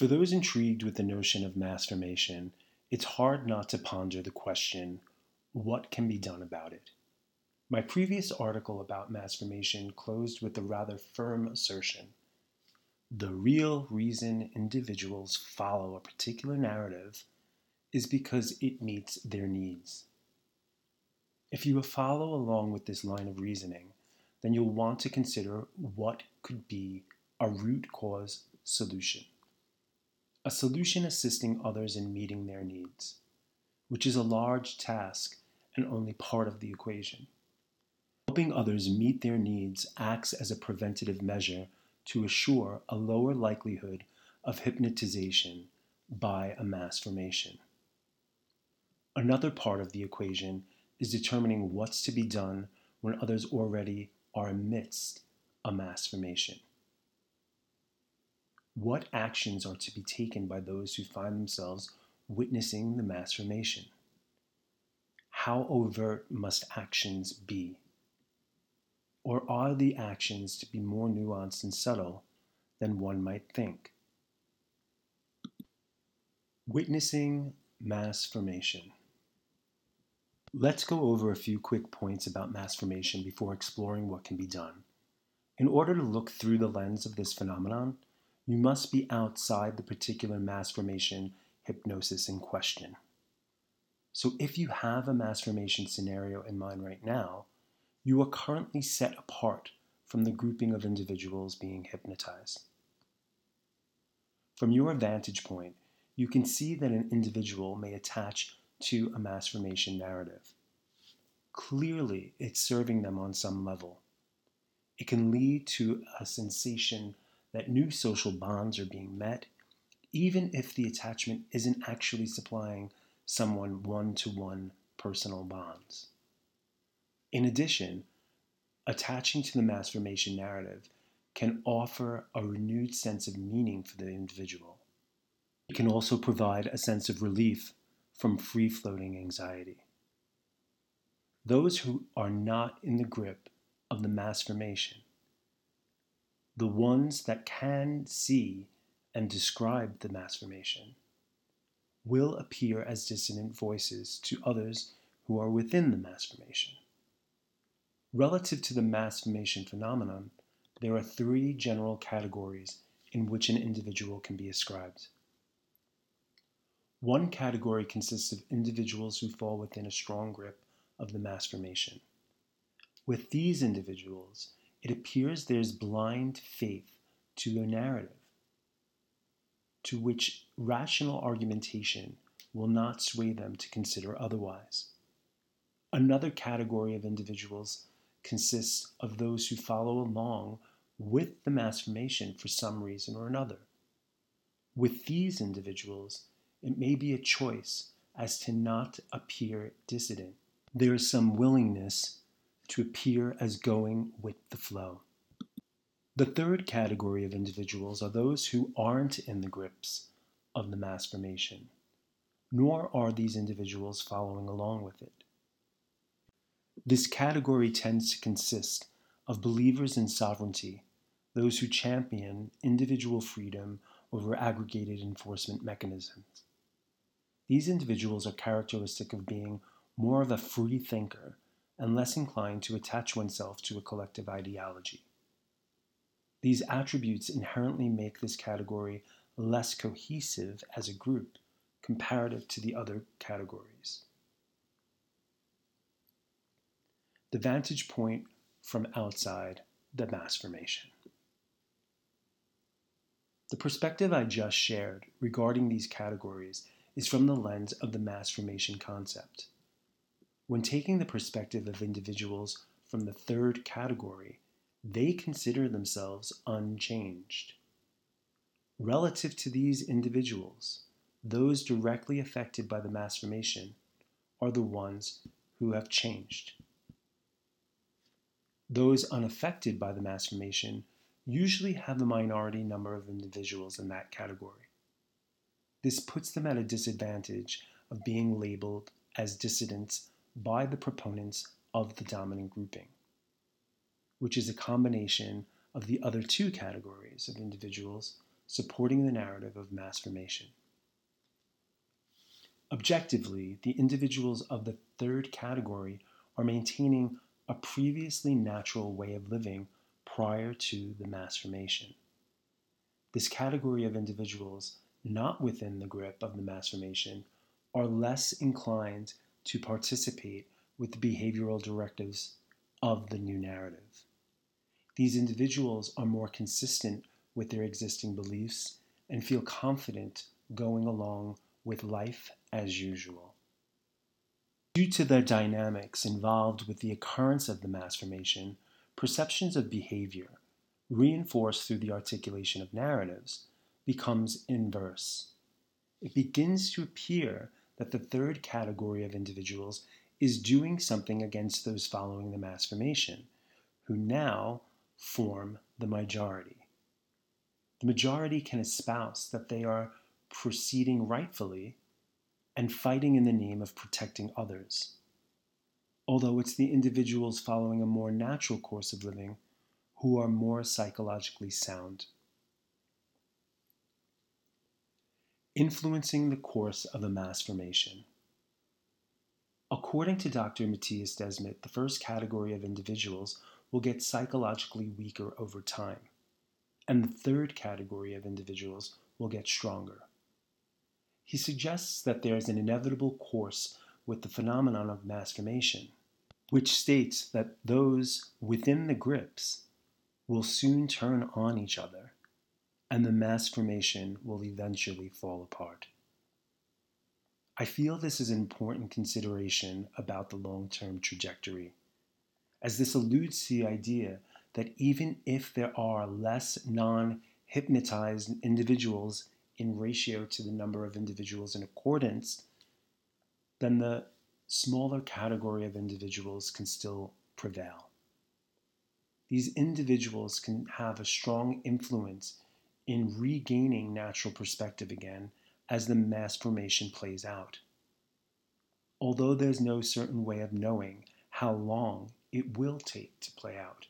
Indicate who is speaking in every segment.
Speaker 1: For those intrigued with the notion of mass formation, it's hard not to ponder the question what can be done about it? My previous article about mass formation closed with a rather firm assertion. The real reason individuals follow a particular narrative is because it meets their needs. If you follow along with this line of reasoning, then you'll want to consider what could be a root cause solution. A solution assisting others in meeting their needs, which is a large task and only part of the equation. Helping others meet their needs acts as a preventative measure to assure a lower likelihood of hypnotization by a mass formation. Another part of the equation is determining what's to be done when others already are amidst a mass formation. What actions are to be taken by those who find themselves witnessing the mass formation? How overt must actions be? Or are the actions to be more nuanced and subtle than one might think? Witnessing mass formation. Let's go over a few quick points about mass formation before exploring what can be done. In order to look through the lens of this phenomenon, you must be outside the particular mass formation hypnosis in question. So, if you have a mass formation scenario in mind right now, you are currently set apart from the grouping of individuals being hypnotized. From your vantage point, you can see that an individual may attach to a mass formation narrative. Clearly, it's serving them on some level. It can lead to a sensation that new social bonds are being met, even if the attachment isn't actually supplying someone one to one personal bonds. In addition, attaching to the mass formation narrative can offer a renewed sense of meaning for the individual. It can also provide a sense of relief from free floating anxiety. Those who are not in the grip of the mass formation, the ones that can see and describe the mass formation, will appear as dissonant voices to others who are within the mass formation. Relative to the mass formation phenomenon, there are three general categories in which an individual can be ascribed. One category consists of individuals who fall within a strong grip of the mass formation. With these individuals, it appears there's blind faith to their narrative, to which rational argumentation will not sway them to consider otherwise. Another category of individuals consists of those who follow along with the mass formation for some reason or another. With these individuals, it may be a choice as to not appear dissident. There is some willingness to appear as going with the flow. The third category of individuals are those who aren't in the grips of the mass formation, nor are these individuals following along with it. This category tends to consist of believers in sovereignty, those who champion individual freedom over aggregated enforcement mechanisms. These individuals are characteristic of being more of a free thinker and less inclined to attach oneself to a collective ideology. These attributes inherently make this category less cohesive as a group comparative to the other categories. The vantage point from outside the mass formation. The perspective I just shared regarding these categories is from the lens of the mass formation concept. When taking the perspective of individuals from the third category, they consider themselves unchanged. Relative to these individuals, those directly affected by the mass formation are the ones who have changed. Those unaffected by the mass formation usually have a minority number of individuals in that category. This puts them at a disadvantage of being labeled as dissidents by the proponents of the dominant grouping, which is a combination of the other two categories of individuals supporting the narrative of mass formation. Objectively, the individuals of the third category are maintaining a previously natural way of living prior to the mass formation. This category of individuals not within the grip of the mass formation are less inclined to participate with the behavioral directives of the new narrative. These individuals are more consistent with their existing beliefs and feel confident going along with life as usual. Due to the dynamics involved with the occurrence of the mass formation, perceptions of behavior, reinforced through the articulation of narratives, becomes inverse. It begins to appear that the third category of individuals is doing something against those following the mass formation, who now form the majority. The majority can espouse that they are proceeding rightfully and fighting in the name of protecting others. Although it's the individuals following a more natural course of living who are more psychologically sound. Influencing the course of a mass formation. According to Dr. Mattias Desmet, the first category of individuals will get psychologically weaker over time, and the third category of individuals will get stronger. He suggests that there is an inevitable course with the phenomenon of mass formation, which states that those within the grips will soon turn on each other and the mass formation will eventually fall apart. I feel this is an important consideration about the long term trajectory, as this alludes to the idea that even if there are less non hypnotized individuals in ratio to the number of individuals in accordance, then the smaller category of individuals can still prevail. These individuals can have a strong influence in regaining natural perspective again as the mass formation plays out. Although there's no certain way of knowing how long it will take to play out.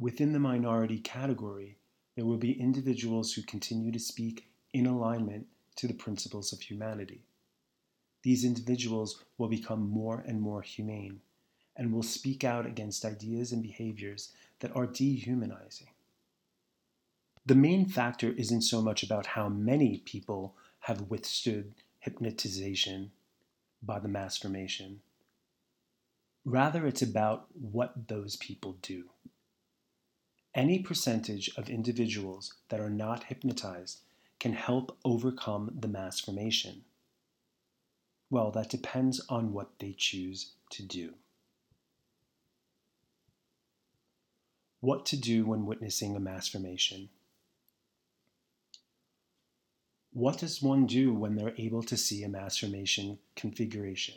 Speaker 1: Within the minority category, there will be individuals who continue to speak in alignment to the principles of humanity. These individuals will become more and more humane and will speak out against ideas and behaviors that are dehumanizing. The main factor isn't so much about how many people have withstood hypnotization by the mass formation. Rather, it's about what those people do. Any percentage of individuals that are not hypnotized can help overcome the mass formation. Well, that depends on what they choose to do. What to do when witnessing a mass formation. What does one do when they're able to see a mass formation configuration?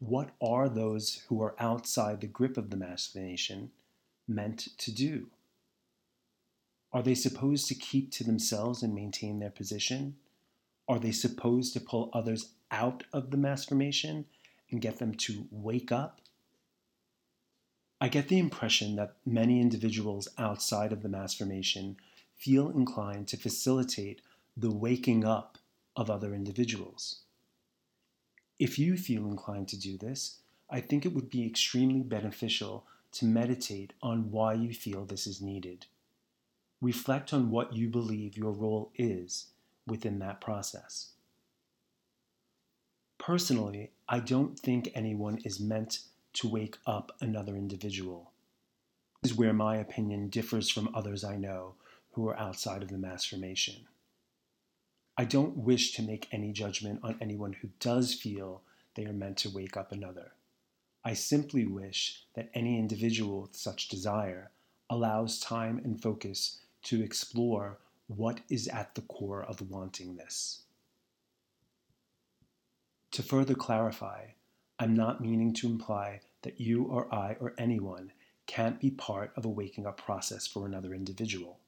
Speaker 1: What are those who are outside the grip of the mass formation meant to do? Are they supposed to keep to themselves and maintain their position? Are they supposed to pull others out of the mass formation and get them to wake up? I get the impression that many individuals outside of the mass formation feel inclined to facilitate the waking up of other individuals. If you feel inclined to do this, I think it would be extremely beneficial to meditate on why you feel this is needed. Reflect on what you believe your role is within that process. Personally, I don't think anyone is meant to wake up another individual. This is where my opinion differs from others I know who are outside of the mass formation. I don't wish to make any judgment on anyone who does feel they are meant to wake up another. I simply wish that any individual with such desire allows time and focus to explore what is at the core of wanting this. To further clarify, I'm not meaning to imply that you or I or anyone can't be part of a waking up process for another individual.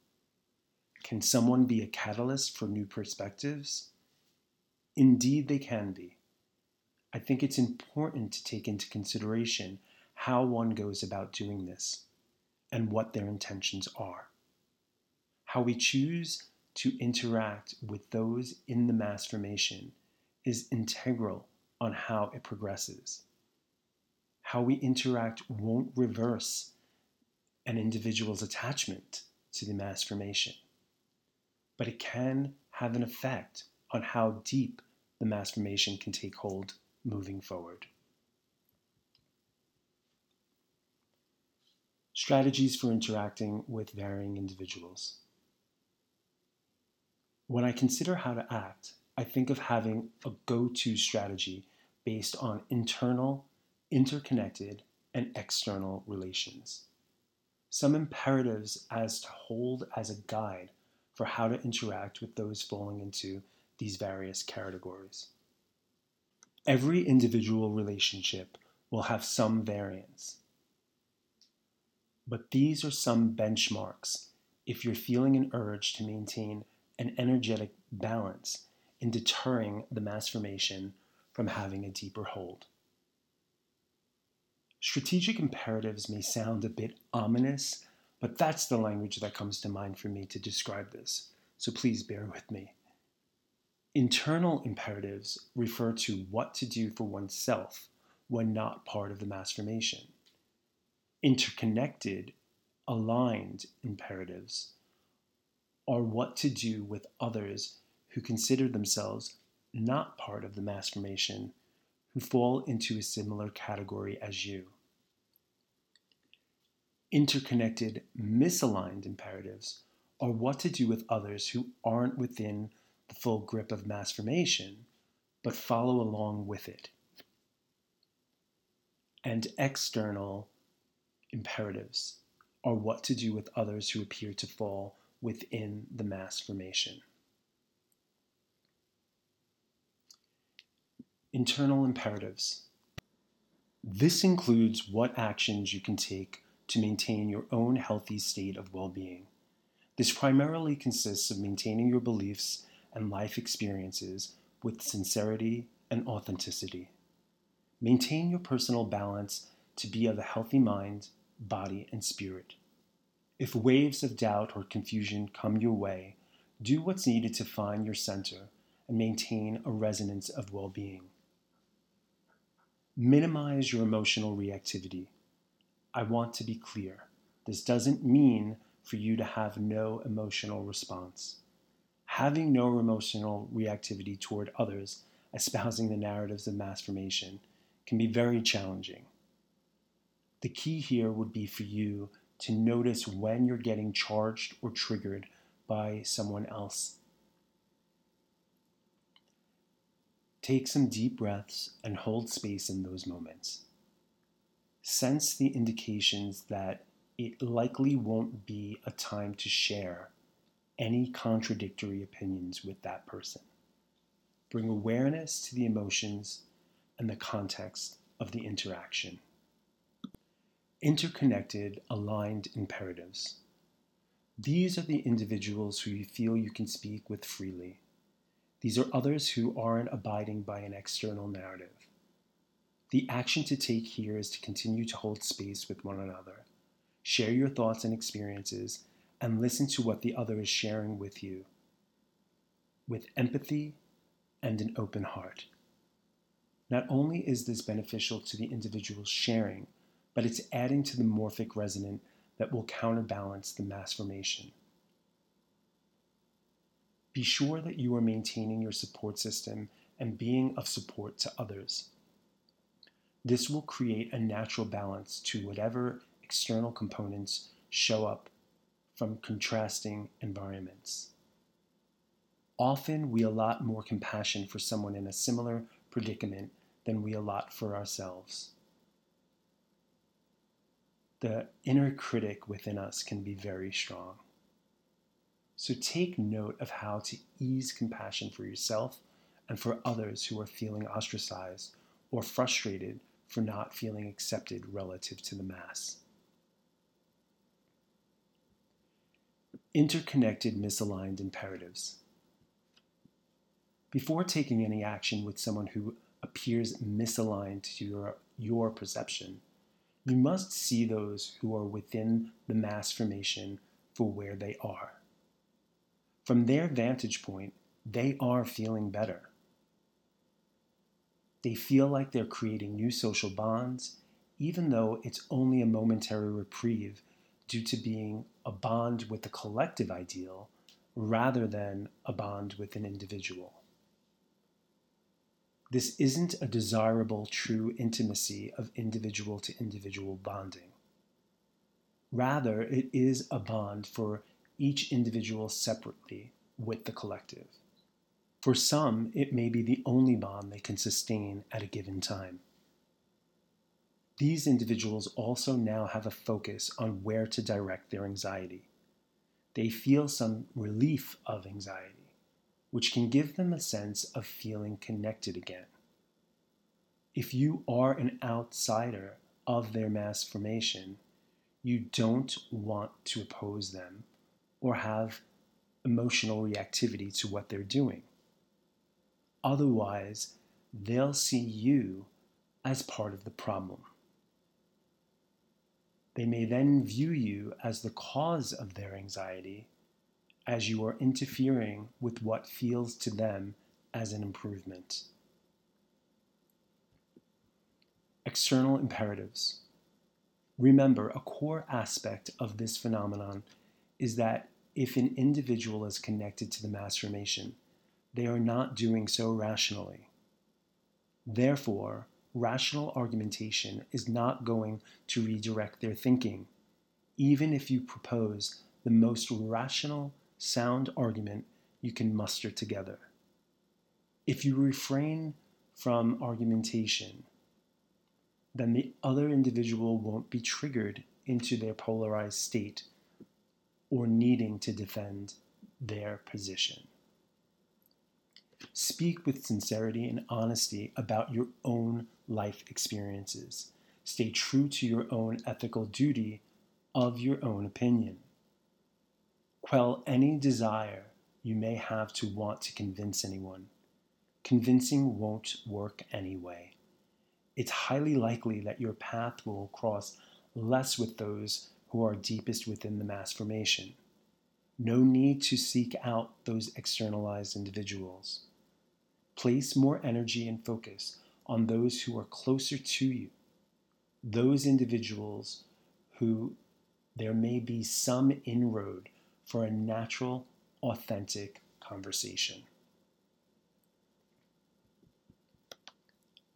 Speaker 1: Can someone be a catalyst for new perspectives? Indeed, they can be. I think it's important to take into consideration how one goes about doing this and what their intentions are. How we choose to interact with those in the mass formation is integral on how it progresses. How we interact won't reverse an individual's attachment to the mass formation, but it can have an effect on how deep the mass formation can take hold moving forward. Strategies for interacting with varying individuals. When I consider how to act, I think of having a go to strategy based on internal, interconnected, and external relations. Some imperatives as to hold as a guide for how to interact with those falling into these various categories. Every individual relationship will have some variance. But these are some benchmarks if you're feeling an urge to maintain an energetic balance in deterring the mass formation from having a deeper hold. Strategic imperatives may sound a bit ominous, but that's the language that comes to mind for me to describe this, so please bear with me. Internal imperatives refer to what to do for oneself when not part of the mass formation. Interconnected, aligned imperatives are what to do with others who consider themselves not part of the mass formation, who fall into a similar category as you. Interconnected, misaligned imperatives are what to do with others who aren't within the full grip of mass formation, but follow along with it. And external imperatives are what to do with others who appear to fall within the mass formation. Internal imperatives. This includes what actions you can take to maintain your own healthy state of well being. This primarily consists of maintaining your beliefs and life experiences with sincerity and authenticity. Maintain your personal balance to be of a healthy mind, body, and spirit. If waves of doubt or confusion come your way, do what's needed to find your center and maintain a resonance of well being. Minimize your emotional reactivity. I want to be clear. This doesn't mean for you to have no emotional response. Having no emotional reactivity toward others espousing the narratives of mass formation can be very challenging. The key here would be for you to notice when you're getting charged or triggered by someone else. Take some deep breaths and hold space in those moments. Sense the indications that it likely won't be a time to share any contradictory opinions with that person. Bring awareness to the emotions and the context of the interaction interconnected, aligned imperatives. These are the individuals who you feel you can speak with freely. These are others who aren't abiding by an external narrative. The action to take here is to continue to hold space with one another, share your thoughts and experiences, and listen to what the other is sharing with you with empathy and an open heart. Not only is this beneficial to the individual sharing, but it's adding to the morphic resonant that will counterbalance the mass formation. Be sure that you are maintaining your support system and being of support to others. This will create a natural balance to whatever external components show up from contrasting environments. Often we allot more compassion for someone in a similar predicament than we allot for ourselves the inner critic within us can be very strong. So take note of how to ease compassion for yourself and for others who are feeling ostracized or frustrated for not feeling accepted relative to the mass. Interconnected misaligned imperatives. Before taking any action with someone who appears misaligned to your, your perception, you must see those who are within the mass formation for where they are. From their vantage point, they are feeling better. They feel like they're creating new social bonds, even though it's only a momentary reprieve due to being a bond with the collective ideal rather than a bond with an individual. This isn't a desirable true intimacy of individual to individual bonding. Rather, it is a bond for each individual separately with the collective. For some, it may be the only bond they can sustain at a given time. These individuals also now have a focus on where to direct their anxiety. They feel some relief of anxiety, which can give them a sense of feeling connected again. If you are an outsider of their mass formation, you don't want to oppose them or have emotional reactivity to what they're doing. Otherwise, they'll see you as part of the problem. They may then view you as the cause of their anxiety as you are interfering with what feels to them as an improvement. External imperatives. Remember, a core aspect of this phenomenon is that if an individual is connected to the mass formation, they are not doing so rationally. Therefore, rational argumentation is not going to redirect their thinking, even if you propose the most rational, sound argument you can muster together. If you refrain from argumentation, then the other individual won't be triggered into their polarized state or needing to defend their position. Speak with sincerity and honesty about your own life experiences. Stay true to your own ethical duty of your own opinion. Quell any desire you may have to want to convince anyone. Convincing won't work anyway. It's highly likely that your path will cross less with those who are deepest within the mass formation. No need to seek out those externalized individuals. Place more energy and focus on those who are closer to you, those individuals who there may be some inroad for a natural, authentic conversation.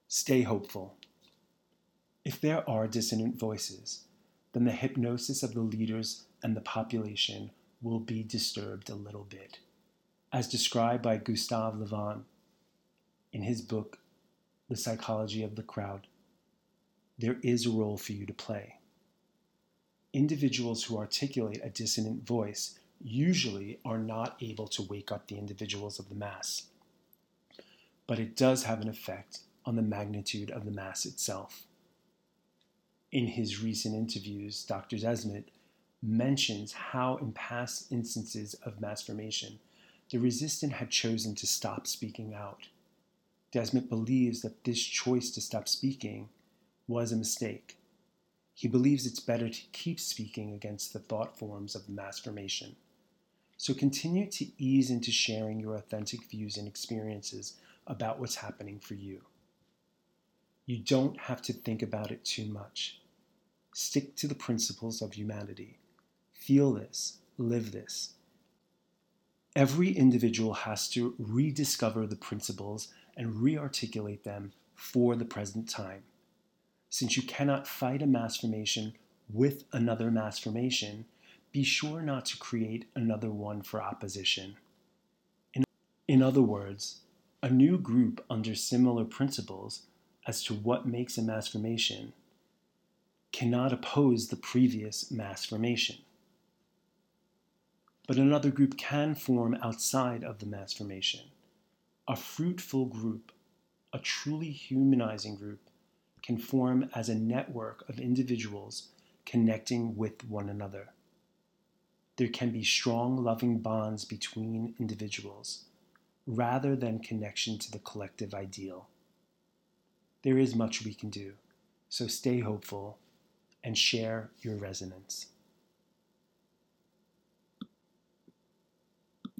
Speaker 1: Stay hopeful. If there are dissonant voices, then the hypnosis of the leaders and the population will be disturbed a little bit, as described by Gustave Le Bon in his book, The Psychology of the Crowd. There is a role for you to play. Individuals who articulate a dissonant voice usually are not able to wake up the individuals of the mass, but it does have an effect on the magnitude of the mass itself. In his recent interviews, Dr. Desmet mentions how, in past instances of mass formation, the resistant had chosen to stop speaking out. Desmet believes that this choice to stop speaking was a mistake. He believes it's better to keep speaking against the thought forms of mass formation. So continue to ease into sharing your authentic views and experiences about what's happening for you. You don't have to think about it too much. Stick to the principles of humanity. Feel this, live this. Every individual has to rediscover the principles and rearticulate them for the present time. Since you cannot fight a mass formation with another mass formation, be sure not to create another one for opposition. In, in other words, a new group under similar principles as to what makes a mass formation cannot oppose the previous mass formation. But another group can form outside of the mass formation. A fruitful group, a truly humanizing group, can form as a network of individuals connecting with one another. There can be strong, loving bonds between individuals rather than connection to the collective ideal there is much we can do. So stay hopeful and share your resonance.